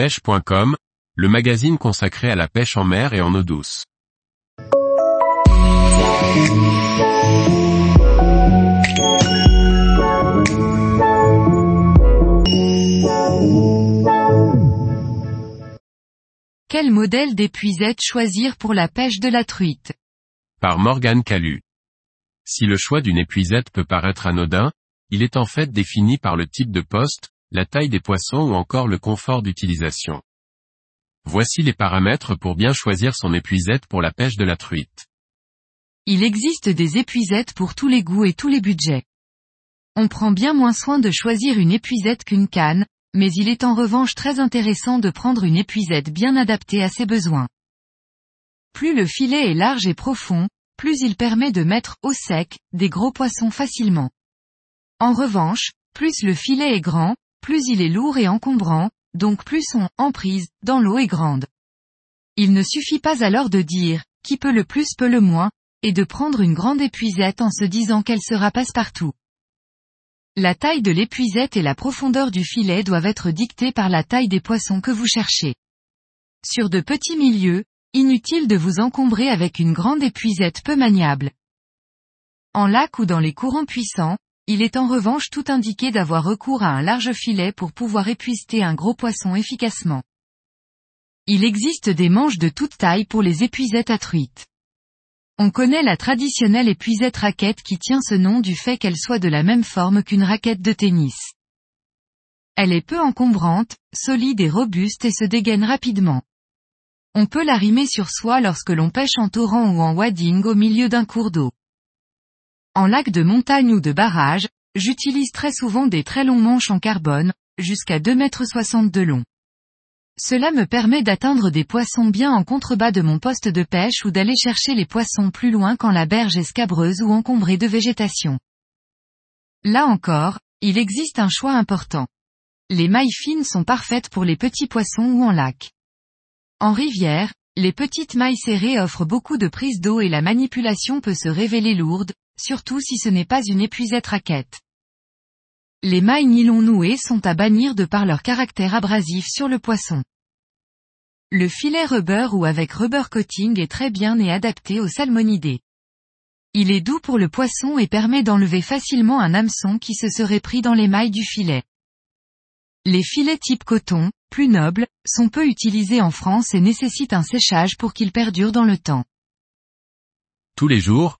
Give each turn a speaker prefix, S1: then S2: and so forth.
S1: pêche.com, le magazine consacré à la pêche en mer et en eau douce.
S2: Quel modèle d'épuisette choisir pour la pêche de la truite?
S1: Par Morgane Calu. Si le choix d'une épuisette peut paraître anodin, il est en fait défini par le type de poste, la taille des poissons ou encore le confort d'utilisation. Voici les paramètres pour bien choisir son épuisette pour la pêche de la truite.
S2: Il existe des épuisettes pour tous les goûts et tous les budgets. On prend bien moins soin de choisir une épuisette qu'une canne, mais il est en revanche très intéressant de prendre une épuisette bien adaptée à ses besoins. Plus le filet est large et profond, plus il permet de mettre au sec des gros poissons facilement. En revanche, plus le filet est grand, plus il est lourd et encombrant, donc plus son emprise dans l'eau est grande. Il ne suffit pas alors de dire, qui peut le plus peut le moins, et de prendre une grande épuisette en se disant qu'elle sera passe-partout. La taille de l'épuisette et la profondeur du filet doivent être dictées par la taille des poissons que vous cherchez. Sur de petits milieux, inutile de vous encombrer avec une grande épuisette peu maniable. En lac ou dans les courants puissants, il est en revanche tout indiqué d'avoir recours à un large filet pour pouvoir épuiser un gros poisson efficacement. Il existe des manches de toute taille pour les épuisettes à truite. On connaît la traditionnelle épuisette raquette qui tient ce nom du fait qu'elle soit de la même forme qu'une raquette de tennis. Elle est peu encombrante, solide et robuste et se dégaine rapidement. On peut la rimer sur soi lorsque l'on pêche en torrent ou en wading au milieu d'un cours d'eau. En lac de montagne ou de barrage, j'utilise très souvent des très longs manches en carbone, jusqu'à 2,60 m de long. Cela me permet d'atteindre des poissons bien en contrebas de mon poste de pêche ou d'aller chercher les poissons plus loin quand la berge est scabreuse ou encombrée de végétation. Là encore, il existe un choix important. Les mailles fines sont parfaites pour les petits poissons ou en lac. En rivière, les petites mailles serrées offrent beaucoup de prise d'eau et la manipulation peut se révéler lourde, surtout si ce n'est pas une épuisette raquette. Les mailles nylon nouées sont à bannir de par leur caractère abrasif sur le poisson. Le filet rubber ou avec rubber coating est très bien et adapté aux salmonidés. Il est doux pour le poisson et permet d'enlever facilement un hameçon qui se serait pris dans les mailles du filet. Les filets type coton, plus nobles, sont peu utilisés en France et nécessitent un séchage pour qu'ils perdurent dans le temps.
S1: Tous les jours,